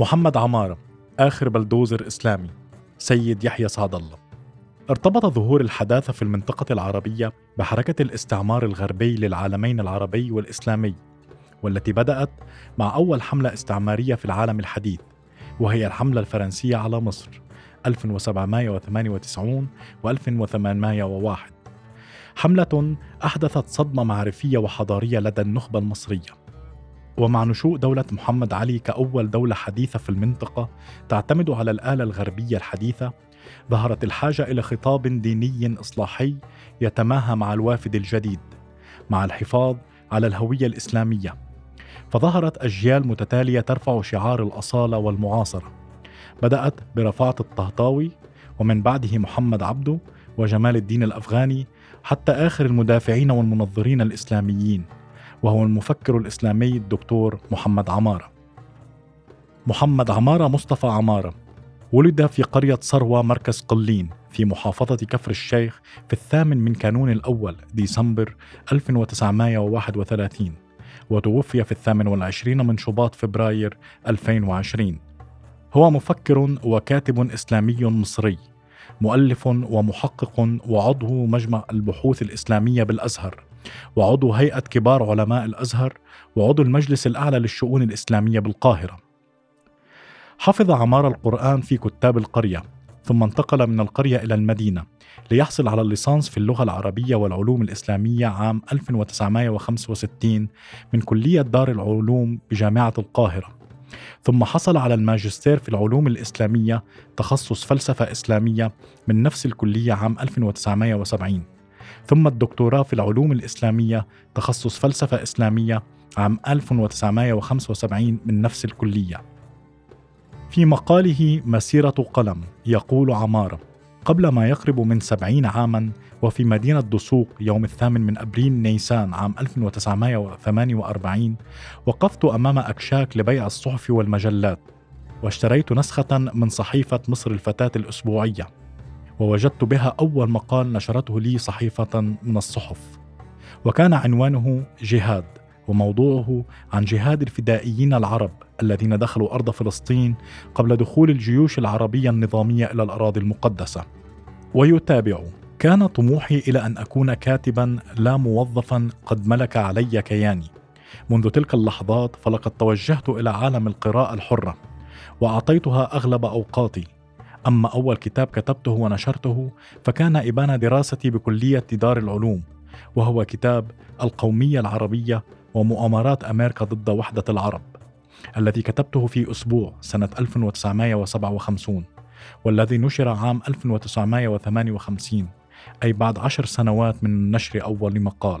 محمد عمارة آخر بلدوزر إسلامي سيد يحيى سعد الله. ارتبط ظهور الحداثة في المنطقة العربية بحركة الاستعمار الغربي للعالمين العربي والإسلامي والتي بدأت مع أول حملة استعمارية في العالم الحديث وهي الحملة الفرنسية على مصر 1798 و 1801 حملة أحدثت صدمة معرفية وحضارية لدى النخبة المصرية. ومع نشوء دولة محمد علي كأول دولة حديثة في المنطقة تعتمد على الآلة الغربية الحديثة ظهرت الحاجة إلى خطاب ديني إصلاحي يتماهى مع الوافد الجديد مع الحفاظ على الهوية الإسلامية. فظهرت أجيال متتالية ترفع شعار الأصالة والمعاصرة. بدأت برفاعة الطهطاوي ومن بعده محمد عبده وجمال الدين الأفغاني حتى آخر المدافعين والمنظرين الإسلاميين. وهو المفكر الإسلامي الدكتور محمد عمارة. محمد عمارة مصطفى عمارة. ولد في قرية صروة مركز قلين في محافظة كفر الشيخ في الثامن من كانون الأول ديسمبر 1931 وتوفي في الثامن والعشرين من شباط فبراير 2020 هو مفكر وكاتب إسلامي مصري مؤلف ومحقق وعضو مجمع البحوث الإسلامية بالأزهر. وعضو هيئة كبار علماء الأزهر وعضو المجلس الأعلى للشؤون الإسلامية بالقاهرة. حفظ عمار القرآن في كتاب القرية ثم انتقل من القرية إلى المدينة ليحصل على الليسانس في اللغة العربية والعلوم الإسلامية عام 1965 من كلية دار العلوم بجامعة القاهرة. ثم حصل على الماجستير في العلوم الإسلامية تخصص فلسفة إسلامية من نفس الكلية عام 1970 ثم الدكتوراه في العلوم الإسلامية تخصص فلسفة إسلامية عام 1975 من نفس الكلية. في مقاله مسيرة قلم يقول عمارة قبل ما يقرب من سبعين عاما وفي مدينة دسوق يوم الثامن من أبريل نيسان عام 1948 وقفت أمام أكشاك لبيع الصحف والمجلات واشتريت نسخة من صحيفة مصر الفتاة الأسبوعية. ووجدت بها أول مقال نشرته لي صحيفة من الصحف. وكان عنوانه جهاد وموضوعه عن جهاد الفدائيين العرب الذين دخلوا أرض فلسطين قبل دخول الجيوش العربية النظامية إلى الأراضي المقدسة. ويتابع. كان طموحي إلى أن أكون كاتبا لا موظفا قد ملك علي كياني. منذ تلك اللحظات فلقد توجهت إلى عالم القراءة الحرة وأعطيتها أغلب أوقاتي. أما أول كتاب كتبته ونشرته فكان إبان دراستي بكلية دار العلوم وهو كتاب القومية العربية ومؤامرات أمريكا ضد وحدة العرب الذي كتبته في أسبوع سنة 1957 والذي نشر عام 1958 أي بعد عشر سنوات من نشر أول مقال.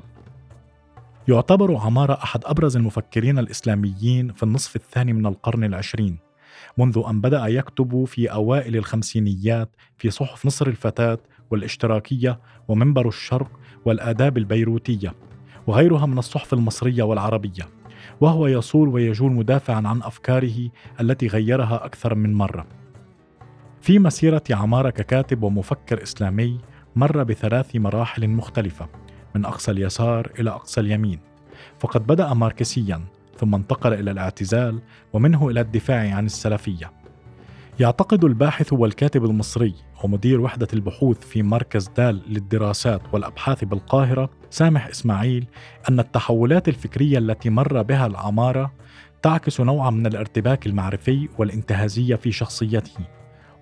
يعتبر عمارة أحد أبرز المفكرين الإسلاميين في النصف الثاني من القرن العشرين. منذ أن بدأ يكتب في أوائل الخمسينيات في صحف مصر الفتاة والاشتراكية ومنبر الشرق والآداب البيروتية وغيرها من الصحف المصرية والعربية وهو يصول ويجول مدافعا عن أفكاره التي غيرها أكثر من مرة. في مسيرة عمارة ككاتب ومفكر إسلامي مر بثلاث مراحل مختلفة من أقصى اليسار إلى أقصى اليمين فقد بدأ ماركسيا ثم انتقل إلى الاعتزال ومنه إلى الدفاع عن السلفية. يعتقد الباحث والكاتب المصري ومدير وحدة البحوث في مركز دال للدراسات والأبحاث بالقاهرة سامح إسماعيل أن التحولات الفكرية التي مر بها العمارة تعكس نوعا من الارتباك المعرفي والانتهازية في شخصيته.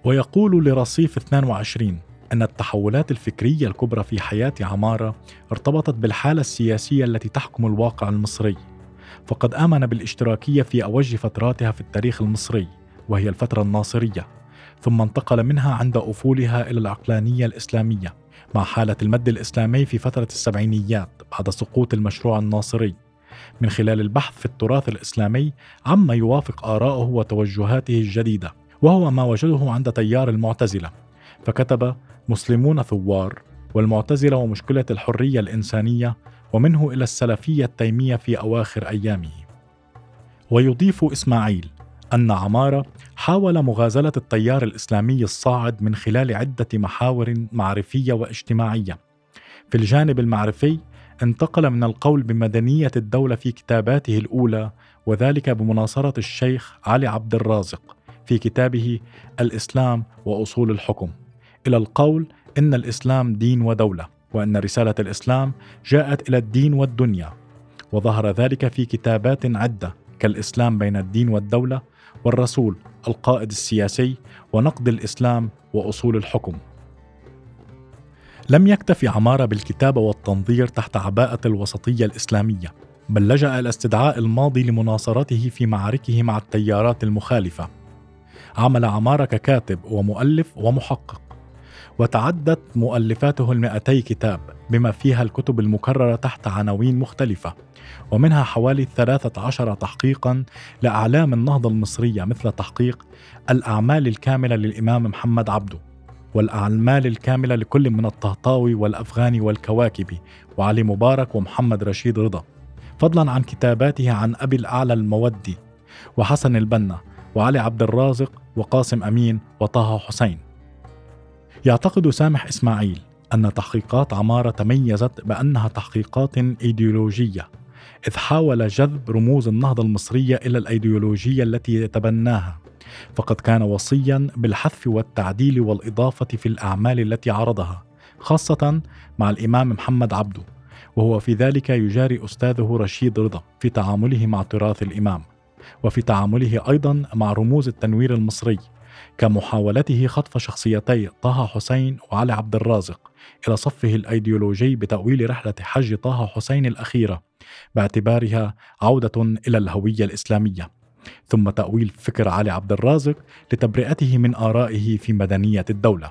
ويقول لرصيف 22 أن التحولات الفكرية الكبرى في حياة عمارة ارتبطت بالحالة السياسية التي تحكم الواقع المصري. فقد آمن بالاشتراكية في أوج فتراتها في التاريخ المصري وهي الفترة الناصرية ثم انتقل منها عند أفولها إلى العقلانية الإسلامية مع حالة المد الإسلامي في فترة السبعينيات بعد سقوط المشروع الناصري. من خلال البحث في التراث الإسلامي عما يوافق آراءه وتوجهاته الجديدة وهو ما وجده عند تيار المعتزلة. فكتب مسلمون ثوار والمعتزلة ومشكلة الحرية الإنسانية ومنه إلى السلفية التيمية في أواخر أيامه ويضيف إسماعيل أن عمارة حاول مغازلة التيار الإسلامي الصاعد من خلال عدة محاور معرفية واجتماعية. في الجانب المعرفي انتقل من القول بمدنية الدولة في كتاباته الأولى وذلك بمناصرة الشيخ علي عبد الرازق في كتابه الإسلام وأصول الحكم إلى القول إن الإسلام دين ودولة وأن رسالة الإسلام جاءت إلى الدين والدنيا وظهر ذلك في كتابات عدة كالإسلام بين الدين والدولة والرسول القائد السياسي ونقد الإسلام وأصول الحكم. لم يكتف عمارة بالكتابة والتنظير تحت عباءة الوسطية الإسلامية بل لجأ إلى استدعاء الماضي لمناصرته في معاركه مع التيارات المخالفة. عمل عمارة ككاتب ومؤلف ومحقق. وتعدت مؤلفاته المئتي كتاب بما فيها الكتب المكررة تحت عناوين مختلفة ومنها حوالي 13 تحقيقا لأعلام النهضة المصرية مثل تحقيق الأعمال الكاملة للإمام محمد عبده والأعمال الكاملة لكل من الطهطاوي والأفغاني والكواكبي وعلي مبارك ومحمد رشيد رضا فضلا عن كتاباته عن أبي الأعلى المودي وحسن البنا وعلي عبد الرازق وقاسم أمين وطه حسين. يعتقد سامح إسماعيل أن تحقيقات عمارة تميزت بأنها تحقيقات إيديولوجية إذ حاول جذب رموز النهضة المصرية إلى الأيديولوجية التي يتبناها فقد كان وصيا بالحذف والتعديل والإضافة في الأعمال التي عرضها خاصة مع الإمام محمد عبده وهو في ذلك يجاري أستاذه رشيد رضا في تعامله مع تراث الإمام وفي تعامله أيضا مع رموز التنوير المصري. كمحاولته خطف شخصيتي طه حسين وعلي عبد الرازق إلى صفه الأيديولوجي بتأويل رحلة حج طه حسين الأخيرة باعتبارها عودة إلى الهوية الإسلامية. ثم تأويل فكر علي عبد الرازق لتبرئته من آرائه في مدنية الدولة.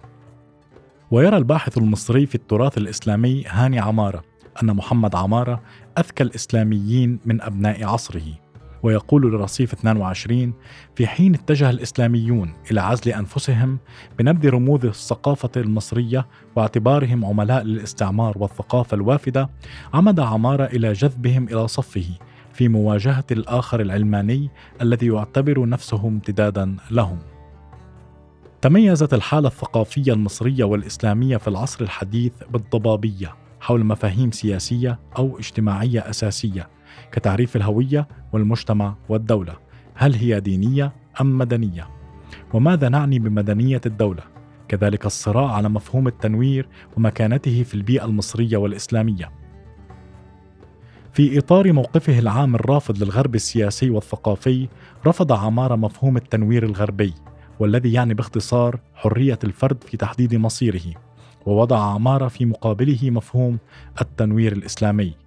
ويرى الباحث المصري في التراث الإسلامي هاني عمارة أن محمد عمارة أذكى الإسلاميين من أبناء عصره. ويقول لرصيف 22 في حين اتجه الإسلاميون إلى عزل أنفسهم بنبذ رموز الثقافة المصرية واعتبارهم عملاء للاستعمار والثقافة الوافدة عمد عمارة إلى جذبهم إلى صفه في مواجهة الآخر العلماني الذي يعتبر نفسه امتدادا لهم. تميزت الحالة الثقافية المصرية والإسلامية في العصر الحديث بالضبابية حول مفاهيم سياسية أو اجتماعية أساسية كتعريف الهوية والمجتمع والدولة هل هي دينية أم مدنية؟ وماذا نعني بمدنية الدولة؟ كذلك الصراع على مفهوم التنوير ومكانته في البيئة المصرية والإسلامية. في إطار موقفه العام الرافض للغرب السياسي والثقافي، رفض عمارة مفهوم التنوير الغربي، والذي يعني باختصار حرية الفرد في تحديد مصيره، ووضع عمارة في مقابله مفهوم التنوير الإسلامي.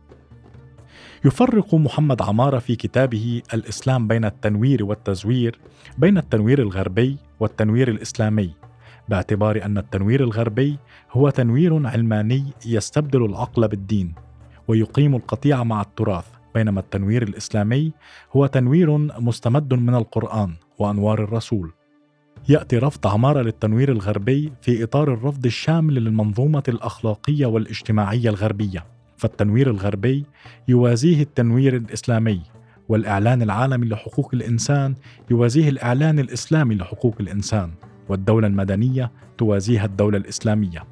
يفرق محمد عمارة في كتابه الإسلام بين التنوير والتزوير بين التنوير الغربي والتنوير الإسلامي باعتبار أن التنوير الغربي هو تنوير علماني يستبدل العقل بالدين ويقيم القطيعة مع التراث بينما التنوير الإسلامي هو تنوير مستمد من القرآن وأنوار الرسول. يأتي رفض عمارة للتنوير الغربي في إطار الرفض الشامل للمنظومة الأخلاقية والاجتماعية الغربية. فالتنوير الغربي يوازيه التنوير الإسلامي والإعلان العالمي لحقوق الإنسان يوازيه الإعلان الإسلامي لحقوق الإنسان والدولة المدنية توازيها الدولة الإسلامية.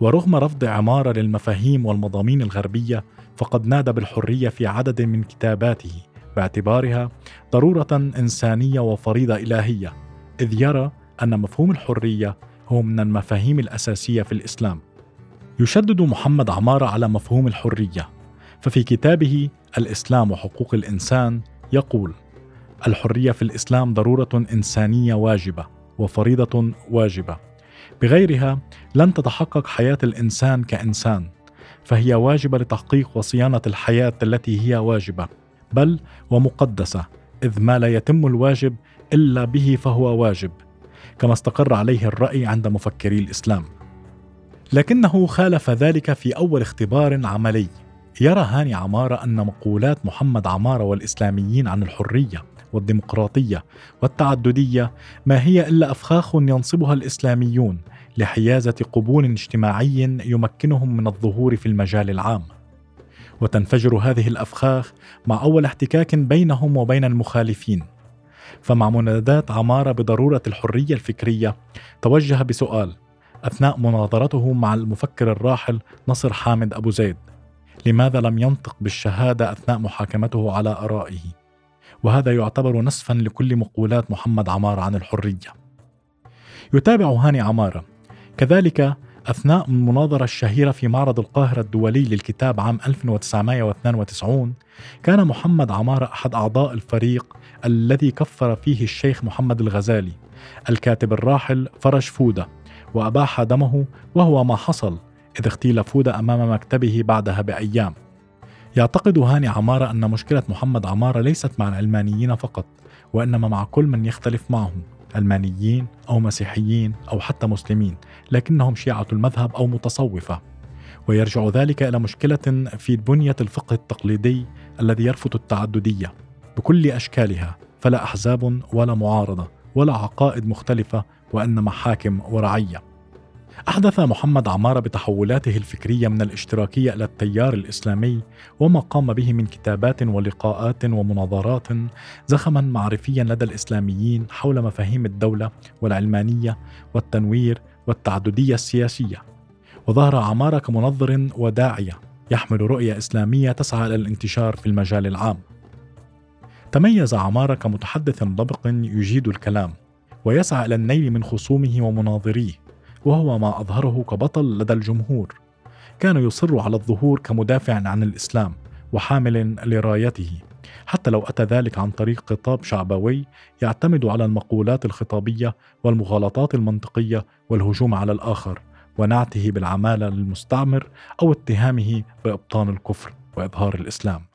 ورغم رفض عماره للمفاهيم والمضامين الغربية فقد نادى بالحرية في عدد من كتاباته باعتبارها ضرورة إنسانية وفريضة إلهية إذ يرى أن مفهوم الحرية هو من المفاهيم الأساسية في الإسلام. يشدد محمد عمارة على مفهوم الحرية. ففي كتابه الإسلام وحقوق الإنسان يقول الحرية في الإسلام ضرورة إنسانية واجبة وفريضة واجبة. بغيرها لن تتحقق حياة الإنسان كإنسان فهي واجبة لتحقيق وصيانة الحياة التي هي واجبة بل ومقدسة إذ ما لا يتم الواجب إلا به فهو واجب كما استقر عليه الرأي عند مفكري الإسلام. لكنه خالف ذلك في أول اختبار عملي. يرى هاني عمارة أن مقولات محمد عمارة والإسلاميين عن الحرية والديمقراطية والتعددية ما هي إلا أفخاخ ينصبها الإسلاميون لحيازة قبول اجتماعي يمكنهم من الظهور في المجال العام. وتنفجر هذه الأفخاخ مع أول احتكاك بينهم وبين المخالفين. فمع منادات عمارة بضرورة الحرية الفكرية توجه بسؤال أثناء مناظرته مع المفكر الراحل نصر حامد أبو زيد لماذا لم ينطق بالشهادة أثناء محاكمته على آرائه؟ وهذا يعتبر نسفا لكل مقولات محمد عمارة عن الحرية. يتابع هاني عمارة. كذلك أثناء المناظرة الشهيرة في معرض القاهرة الدولي للكتاب عام 1992 كان محمد عمارة أحد أعضاء الفريق الذي كفر فيه الشيخ محمد الغزالي الكاتب الراحل فرج فودة. وأباح دمه وهو ما حصل إذ اغتيل فودة أمام مكتبه بعدها بأيام. يعتقد هاني عمارة أن مشكلة محمد عمارة ليست مع العلمانيين فقط وإنما مع كل من يختلف معهم علمانيين أو مسيحيين أو حتى مسلمين لكنهم شيعة المذهب أو متصوفة. ويرجع ذلك إلى مشكلة في بنية الفقه التقليدي الذي يرفض التعددية. بكل أشكالها فلا أحزاب ولا معارضة ولا عقائد مختلفة وإنما حاكم ورعية. أحدث محمد عمارة بتحولاته الفكرية من الاشتراكية إلى التيار الإسلامي وما قام به من كتابات ولقاءات ومناظرات زخما معرفيا لدى الإسلاميين حول مفاهيم الدولة والعلمانية والتنوير والتعددية السياسية. وظهر عمارة كمنظر وداعية يحمل رؤية إسلامية تسعى إلى الانتشار في المجال العام. تميز عمارة كمتحدث ضبق يجيد الكلام. ويسعى إلى النيل من خصومه ومناظريه وهو ما أظهره كبطل لدى الجمهور. كان يصر على الظهور كمدافع عن الإسلام وحامل لرايته. حتى لو أتى ذلك عن طريق خطاب شعبوي يعتمد على المقولات الخطابية والمغالطات المنطقية والهجوم على الآخر ونعته بالعمالة للمستعمر أو اتهامه بإبطان الكفر وإظهار الإسلام.